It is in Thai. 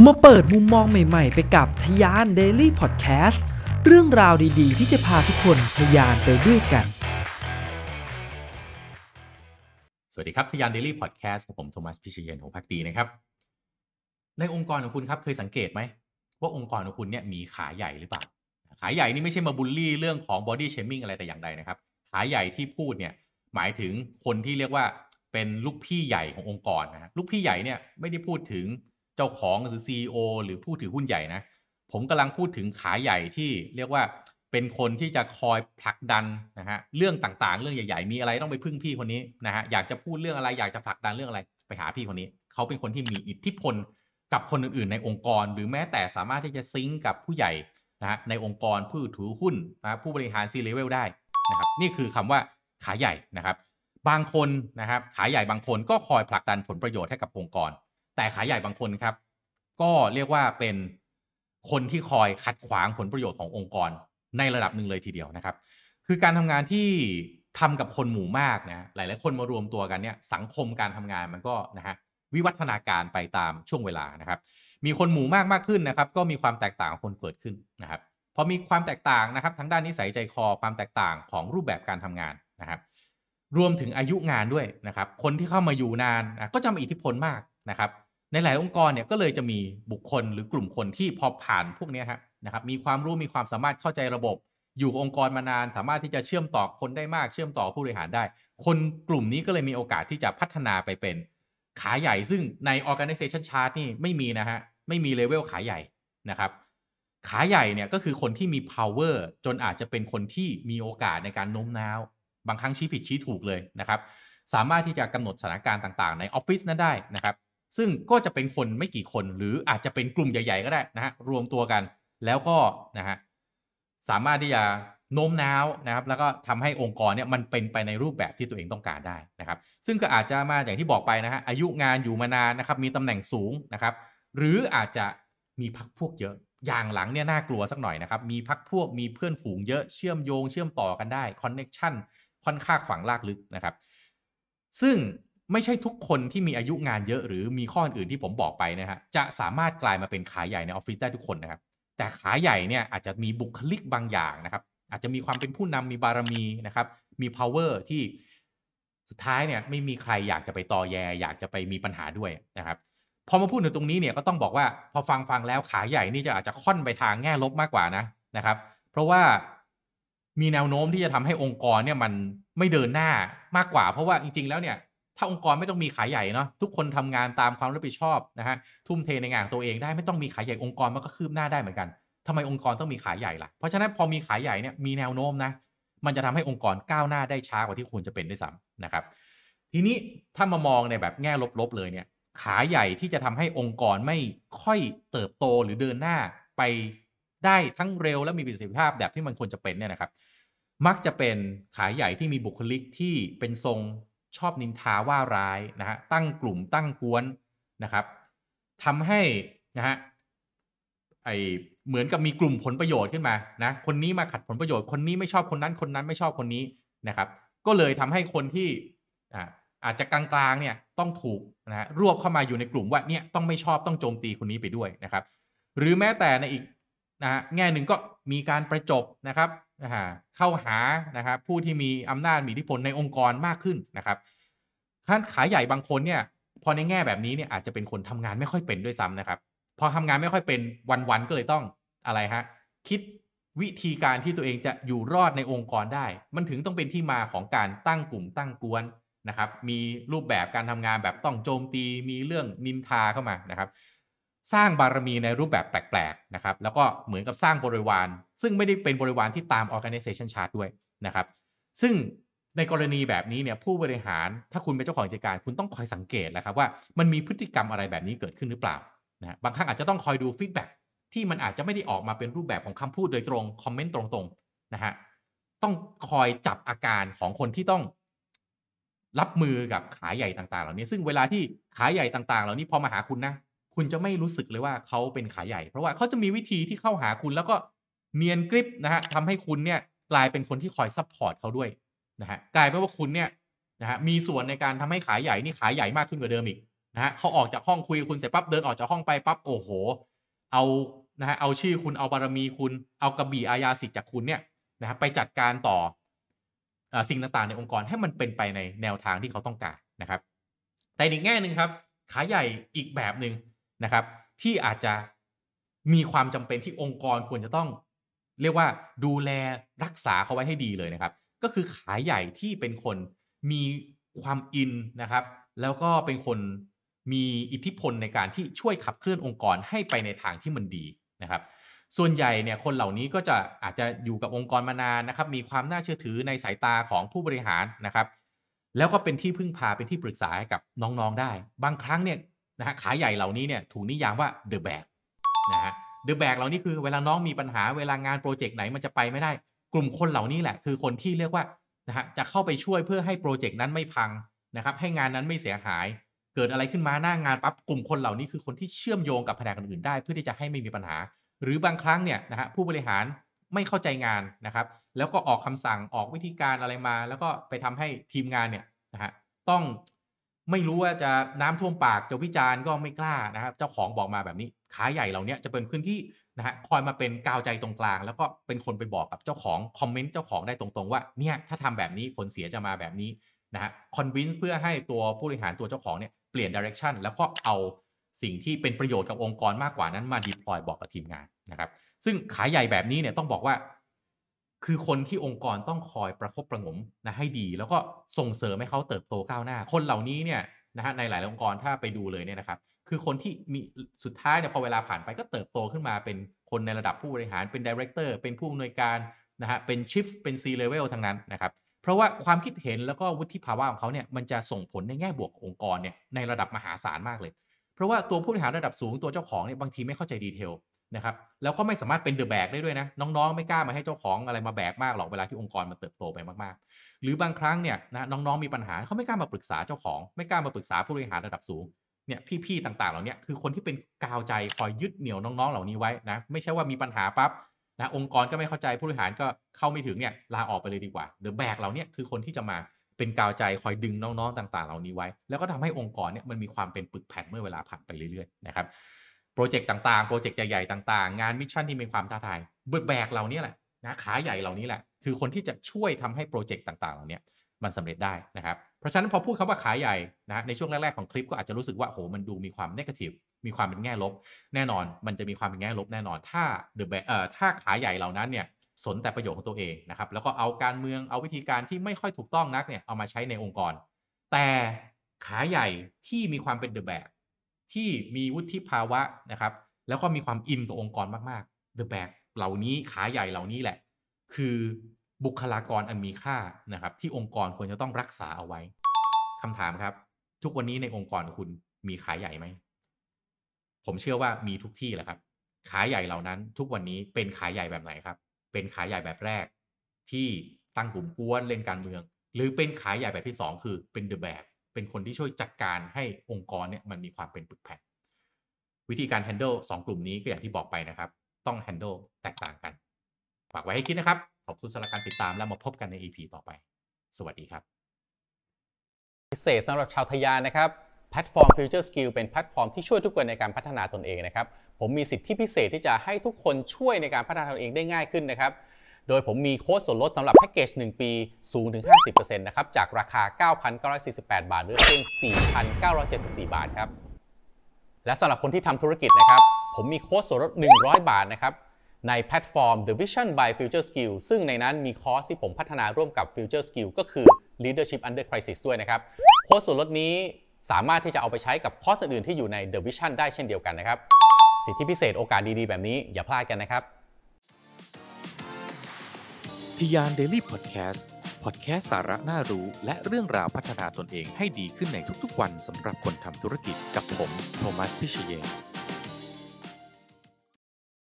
มาเปิดมุมมองใหม่ๆ ไปกับทยาน Daily Podcast เรื่องราวดีๆ ที่จะพาทุกคนทยานไปด้วยกัน สวัสดีครับทยาน Daily Podcast กับผมโทมัสพิเชยนของพักดีนะครับ ในองค์กรของคุณครับเคยสังเกตไหม ว่าองค์กรของคุณเนี่ยมีขาใหญ่หรือเปล่า ขาใหญ่นี่ไม่ใช่มาบูลลี่เรื่องของ body shaming อะไรแต่อย่างใดนะครับ ขาใหญ่ที่พูดเนี่ยหมายถึงคนที่เรียกว่าเป็นลูกพี่ใหญ่ขององค์กรนะฮะลูกพี่ใหญ่เนี่ยไม่ได้พูดถึง เจ้าของหรือ CEO หรือผู้ถือหุ้นใหญ่นะ ผมกำลังพูดถึงขาใหญ่ที่เรียกว่าเป็นคนที่จะคอยผลักดันนะฮะเรื่องต่างๆ เรื่องใหญ่ ๆ มีอะไรต้องไปพึ่งพี่คนนี้นะฮะอยากจะพูดเรื่องอะไรอยากจะผลักดันเรื่องอะไรไปหาพี่คนนี้ เขาเป็นคนที่มีอิทธิพลกับคนอื่นๆ ในองค์กร หรือแม้แต่สามารถที่จะซิงก์กับผู้ใหญ่นะฮะในองค์กรผู้ถือหุ้นนะผู้บริหาร C level ได้นะครับนี่คือคำว่าขาใหญ่นะครับ บางคนนะครับขาใหญ่บางคนก็คอยผลักดันผลประโยชน์ให้กับองค์กร แต่ขายใหญ่บางคนครับ ก็เรียกว่าเป็นคนที่คอยขัดขวางผลประโยชน์ขององค์กรในระดับหนึ่งเลยทีเดียวนะครับ คือการทำงานที่ทำกับคนหมู่มากนะหลายๆ คนมารวมตัวกันเนี่ยสังคมการทำงานมันก็นะฮะวิวัฒนาการไปตามช่วงเวลานะครับ มีคนหมู่มากมากขึ้นนะครับ ก็มีความแตกต่างคนเกิดขึ้นนะครับพอมีความแตกต่างนะครับทั้งด้านนิสัยใจคอความแตกต่างของรูปแบบการทำงานนะครับ รวมถึงอายุงานด้วยนะครับ คนที่เข้ามาอยู่นานนะก็จะมีอิทธิพลมากนะครับ ในหลายองค์กรเนี่ยก็เลยจะมีบุคคลหรือกลุ่มคนที่พอผ่านพวกนี้ฮะนะครับมีความรู้มีความสามารถเข้าใจระบบ อยู่องค์กรมานาน สามารถที่จะเชื่อมต่อคนได้มากเชื่อมต่อผู้บริหารได้ คนกลุ่มนี้ก็เลยมีโอกาสที่จะพัฒนาไปเป็นขาใหญ่ ซึ่งใน organization chart นี่ไม่มีนะฮะไม่มีเลเวลขาใหญ่นะครับขาใหญ่เนี่ยก็คือคนที่มี power จนอาจจะเป็นคนที่มีโอกาสในการโน้มน้าว บางครั้งชี้ผิดชี้ถูกเลยนะครับ สามารถที่จะกำหนดสถานการณ์ต่างๆ ในออฟฟิศนั้นได้นะครับ ซึ่งก็จะเป็นคนไม่กี่คน หรืออาจจะเป็นกลุ่มใหญ่ ๆ ก็ได้นะฮะรวมตัวกัน แล้วก็นะฮะสามารถที่จะโน้มน้าวนะครับ แล้วก็ทำให้องค์กรเนี่ยมันเป็นไปในรูปแบบที่ตัวเองต้องการได้นะครับ ซึ่งก็อาจจะมาอย่างที่บอกไปนะฮะอายุงานอยู่มานานนะครับ มีตำแหน่งสูงนะครับ หรืออาจจะมีพักพวกเยอะอย่างหลังเนี่ยน่ากลัวสักหน่อยนะครับ มีพักพวกมีเพื่อนฝูงเยอะเชื่อมโยงเชื่อมต่อกันได้คอนเน็ชันค่อนข้างฝังลากลึกนะครับ ซึ่ง ไม่ใช่ทุกคนที่มีอายุงานเยอะ หรือมีข้ออื่นที่ผมบอกไปนะฮะจะสามารถกลายมาเป็นขาใหญ่ในออฟฟิศได้ทุกคนนะครับ แต่ขาใหญ่เนี่ยอาจจะมีบุคลิกบางอย่างนะครับ อาจจะมีความเป็นผู้นำมีบารมีนะครับ มี power ที่สุดท้ายเนี่ยไม่มีใครอยากจะไปตอแย อยากจะไปมีปัญหาด้วยนะครับพอมาพูดถึงตรงนี้เนี่ยก็ต้องบอกว่าพอฟังฟังแล้วขาใหญ่นี่จะอาจจะค่อนไปทางแง่ลบมากกว่านะนะครับ เพราะว่ามีแนวโน้มที่จะทำให้องค์กรเนี่ยมันไม่เดินหน้ามากกว่า เพราะว่าจริง ๆ แล้วเนี่ย ถ้าองค์กรไม่ต้องมีขายใหญ่เนาะทุกคนทำงานตามความรับผิดชอบนะฮะทุ่มเทในงานตัวเองได้ไม่ต้องมีขายใหญ่องค์กรมันก็คืบหน้าได้เหมือนกันทำไมองค์กรต้องมีขายใหญ่ล่ะเพราะฉะนั้นพอมีขายใหญ่เนี่ยมีแนวโน้มนะมันจะทำให้องค์กรก้าวหน้าได้ช้ากว่าที่ควรจะเป็นด้วยซ้ำนะครับ ทีนี้ถ้ามามองในแบบแง่ลบๆเลยเนี่ย ขาใหญ่ที่จะทำให้องค์กรไม่ค่อยเติบโตหรือเดินหน้าไปได้ทั้งเร็วและมีประสิทธิภาพแบบที่มันควรจะเป็นเนี่ยนะครับ มักจะเป็นขาใหญ่ที่มีบุคลิกที่เป็นทรง ชอบนินทาว่าร้ายนะฮะตั้งกลุ่มตั้งกวนนะครับทำให้นะฮะไอเหมือนกับมีกลุ่มผลประโยชน์ขึ้นมานะคนนี้มาขัดผลประโยชน์คนนี้ไม่ชอบคนนั้นคนนั้นไม่ชอบคนนี้นะครับ ก็เลยทำให้คนที่อ่าอาจจะกลางๆเนี่ยต้องถูกนะฮะรวบเข้ามาอยู่ในกลุ่มว่าเนี่ยต้องไม่ชอบต้องโจมตีคนนี้ไปด้วยนะครับ หรือแม้แต่ในอีก นะฮะแง่หนึ่งก็มีการประจบนะครับนะฮะเข้าหานะครับผู้ที่มีอำนาจมีอิทธิพลในองค์กรมากขึ้นนะครับขั้นขาใหญ่บางคนเนี่ยพอในแง่แบบนี้เนี่ยอาจจะเป็นคนทำงานไม่ค่อยเป็นด้วยซ้ำนะครับ พอทำงานไม่ค่อยเป็นวันๆก็เลยต้องอะไรฮะคิดวิธีการที่ตัวเองจะอยู่รอดในองค์กรได้ มันถึงต้องเป็นที่มาของการตั้งกลุ่มตั้งกวนนะครับ มีรูปแบบการทำงานแบบต้องโจมตี มีเรื่องนินทาเข้ามานะครับ สร้างบารมีในรูปแบบแปลกๆนะครับแล้วก็เหมือนกับสร้างบริวาร ซึ่งไม่ได้เป็นบริวารที่ตาม organization chart ด้วยนะครับ ซึ่งในกรณีแบบนี้เนี่ยผู้บริหารถ้าคุณเป็นเจ้าของกิจการ คุณต้องคอยสังเกตแหละครับว่ามันมีพฤติกรรมอะไรแบบนี้เกิดขึ้นหรือเปล่านะบางครั้งอาจจะต้องคอยดู feedback ที่มันอาจจะไม่ได้ออกมาเป็นรูปแบบของคำพูดโดยตรง comment ตรงๆนะฮะต้องคอยจับอาการของคนที่ต้องรับมือกับขายใหญ่ต่างๆ เหล่านี้ ซึ่งเวลาที่ขายใหญ่ต่างๆ เหล่านี้พอมาหาคุณนะ คุณจะไม่รู้สึกเลยว่าเขาเป็นขาใหญ่ เพราะว่าเขาจะมีวิธีที่เข้าหาคุณแล้วก็เนียนกริบนะฮะทำให้คุณเนี่ยกลายเป็นคนที่คอย support เขาด้วยนะฮะกลายเป็นว่าคุณเนี่ยนะฮะมีส่วนในการทำให้ขาใหญ่นี่ขาใหญ่มากขึ้นกว่าเดิมอีกนะฮะเขาออกจากห้องคุยคุณเสร็จปั๊บเดินออกจากห้องไปปั๊บโอ้โห เอานะฮะเอาชื่อคุณเอาบารมีคุณเอากระบี่อาญาสิทธิ์จากคุณเนี่ยนะฮะไปจัดการต่อออสิ่งต่างๆในองค์กรให้มันเป็นไปในแนวทางที่เขาต้องการนะครับ แต่อีกแง่หนึ่งครับ ขาใหญ่อีกแบบหนึ่ง นะครับ ที่อาจจะมีความจำเป็นที่องค์กรควรจะต้อง เรียกว่าดูแลรักษาเขาไว้ให้ดีเลยนะครับ ก็คือขายใหญ่ที่เป็นคนมีความอินนะครับ แล้วก็เป็นคนมีอิทธิพลในการที่ช่วยขับเคลื่อนองค์กรให้ไปในทางที่มันดีนะครับ ส่วนใหญ่เนี่ยคนเหล่านี้ก็จะอาจจะอยู่กับองค์กรมานานนะครับ มีความน่าเชื่อถือในสายตาของผู้บริหารนะครับ แล้วก็เป็นที่พึ่งพาเป็นที่ปรึกษาให้กับน้องๆได้ บางครั้งเนี่ย นะฮะขายใหญ่เหล่านี้เนี่ยถูกนิยามว่า the bag นะฮะ the bag เหล่านี้คือเวลาน้องมีปัญหาเวลางานโปรเจกต์ไหนมันจะไปไม่ได้ กลุ่มคนเหล่านี้แหละ คือคนที่เรียกว่านะฮะจะเข้าไปช่วยเพื่อให้โปรเจกต์นั้นไม่พังนะครับให้งานนั้นไม่เสียหาย เกิดอะไรขึ้นมาหน้างานปั๊บกลุ่มคนเหล่านี้คือคนที่เชื่อมโยงกับแผนกอื่นๆได้ เพื่อที่จะให้ไม่มีปัญหา หรือบางครั้งเนี่ยนะฮะผู้บริหารไม่เข้าใจงานนะครับ แล้วก็ออกคำสั่งออกวิธีการอะไรมา แล้วก็ไปทำให้ทีมงานเนี่ยนะฮะต้อง ไม่รู้ว่าจะน้ำท่วมปากจะวิจารณ์ก็ไม่กล้านะครับ เจ้าของบอกมาแบบนี้ขาใหญ่เหล่านี้จะเป็นพื้นที่นะฮะคอยมาเป็นกาวใจตรงกลาง แล้วก็เป็นคนไปบอกกับเจ้าของคอมเมนต์เจ้าของได้ตรงๆ ว่าเนี่ยถ้าทำแบบนี้ผลเสียจะมาแบบนี้นะฮะคอนวินส์เพื่อให้ตัวผู้บริหารตัวเจ้าของเนี่ยเปลี่ยนดิเรกชันแล้วก็เอาสิ่งที่เป็นประโยชน์กับองค์กรมากกว่านั้นมาดีพลอยบอกกับทีมงานนะครับซึ่งขายใหญ่แบบนี้เนี่ยต้องบอกว่า คือคนที่องค์กรต้องคอยประคบประงมนะให้ดี แล้วก็ส่งเสริมให้เขาเติบโตก้าวหน้า คนเหล่านี้เนี่ยนะฮะในหลายองค์กรถ้าไปดูเลยเนี่ยนะครับ คือคนที่มีสุดท้ายเนี่ยพอเวลาผ่านไปก็เติบโตขึ้นมาเป็นคนในระดับผู้บริหารเป็นดีเรคเตอร์เป็นผู้อำนวยการนะฮะเป็นชิฟเป็น C level ทั้งนั้นนะครับเพราะว่าความคิดเห็นแล้วก็วุฒิภาวะของเขาเนี่ยมันจะส่งผลในแง่บวกขององค์กรเนี่ยในระดับมหาศาลมากเลย เพราะว่าตัวผู้บริหารระดับสูงตัวเจ้าของเนี่ยบางทีไม่เข้าใจดีเทล นะครับแล้วก็ไม่สามารถเป็นเดอะแบกได้ด้วยนะน้องๆ ไม่กล้ามาให้เจ้าของอะไรมาแบกมากหรอกเวลาที่องค์กรมันเติบโตไปมากๆ หรือบางครั้งเนี่ยนะน้องๆมีปัญหาเขาไม่กล้ามาปรึกษาเจ้าของ ไม่กล้ามาปรึกษาผู้บริหารระดับสูงเนี่ยพี่ๆต่างๆเหล่านี้คือคนที่เป็นกาวใจคอยยึดเหนี่ยวน้องๆ เหล่านี้ไว้นะไม่ใช่ว่ามีปัญหาปั๊บนะองค์กรก็ไม่เข้าใจผู้บริหารก็เข้าไม่ถึงเนี่ยลาออกไปเลยดีกว่าเดอะแบกเหล่านี้คือคนที่จะมาเป็นกาวใจคอยดึงน้องๆ ต่างๆ เหล่านี้ไว้ แล้วก็ทำให้องค์กรเนี่ยมันมีความเป็นปึกแผ่นเมื่อเวลาผ่านไปเรื่อยๆนะครับ project ต่างๆ project ใหญ่ๆต่าง ๆ งาน mission ที่มีความท้าทายเดอะแบกเหล่านี้แหละนะขาใหญ่เหล่านี้แหละ คือคนที่จะช่วยทำให้ project ต่างๆ เหล่านี้มันสำเร็จได้นะครับ เพราะฉะนั้นพอพูดคำว่าขาใหญ่นะในช่วงแรกๆของคลิปก็อาจจะรู้สึกว่าโหมันดูมีความนกาทีฟมีความเป็นแง่ลบ แน่นอนมันจะมีความเป็นแง่ลบแน่นอน ถ้าเดอะแบเอ่อถ้าขาใหญ่เหล่านั้นเนี่ยสนแต่ประโยชน์ของตัวเองนะครับแล้วก็เอาการเมืองเอาวิธีการที่ไม่ค่อยถูกต้องนักเนี่ยเอามาใช้ในองค์กร แต่ขาใหญ่ที่มีความเป็นเดอะแบก ที่มีวุฒิภาวะนะครับ แล้วก็มีความอินกับองค์กรมากๆ The Bag เหล่านี้ขาใหญ่เหล่านี้แหละ คือบุคลากรอันมีค่านะครับ ที่องค์กรควรจะต้องรักษาเอาไว้คำถามครับ ทุกวันนี้ในองค์กรคุณมีขาใหญ่ไหม ผมเชื่อว่ามีทุกที่แหละครับ ขาใหญ่เหล่านั้น ทุกวันนี้เป็นขาใหญ่แบบไหนครับ เป็นขาใหญ่แบบแรก ที่ตั้งกลุ่มกวนเล่นการเมือง หรือเป็นขาใหญ่แบบที่สองคือเป็นเดอะแบก เป็นคนที่ช่วยจัดการให้องค์กรเนี่ยมันมีความเป็นปึกแผ่นวิธีการ handle 2 กลุ่มนี้ก็อย่างที่บอกไปนะครับ ต้อง handle แตกต่างกันฝากไว้ให้คิดนะครับ ขอบคุณสำหรับการติดตามแล้วมาพบกันใน EP ต่อไป สวัสดีครับพิเศษสำหรับชาวทะยานนะครับ platform Future Skill เป็นแพลตฟอร์มที่ช่วยทุกคนในการพัฒนาตนเองนะครับ ผมมีสิทธิพิเศษที่จะให้ทุกคนช่วยในการพัฒนาตนเองได้ง่ายขึ้นนะครับ โดยผมมีโค้ดส่วนลดสำหรับแพ็กเกจ 1 ปีสูงถึง 50%นะครับ จากราคา 9,948 บาทเหลือเพียง 4,974 บาทครับ และสำหรับคนที่ทำธุรกิจนะครับ ผมมีโค้ดส่วนลด 100 บาทนะครับใน platform The Vision by Future Skill ซึ่งในนั้นมีคอร์สที่ผมพัฒนาร่วมกับ Future Skill ก็คือ Leadership Under Crisis ด้วยนะครับ โค้ดส่วนลดนี้สามารถที่จะเอาไปใช้กับคอร์สอื่นที่อยู่ใน The Vision ได้เช่นเดียวกันนะครับ สิทธิพิเศษโอกาสดีๆ แบบนี้อย่าพลาดกันนะครับ ทะยาน Daily Podcast podcast สาระน่ารู้ และเรื่องราวพัฒนาตนเองให้ดีขึ้นในทุกๆวันสำหรับคนทำธุรกิจกับผม โทมัส พิเชย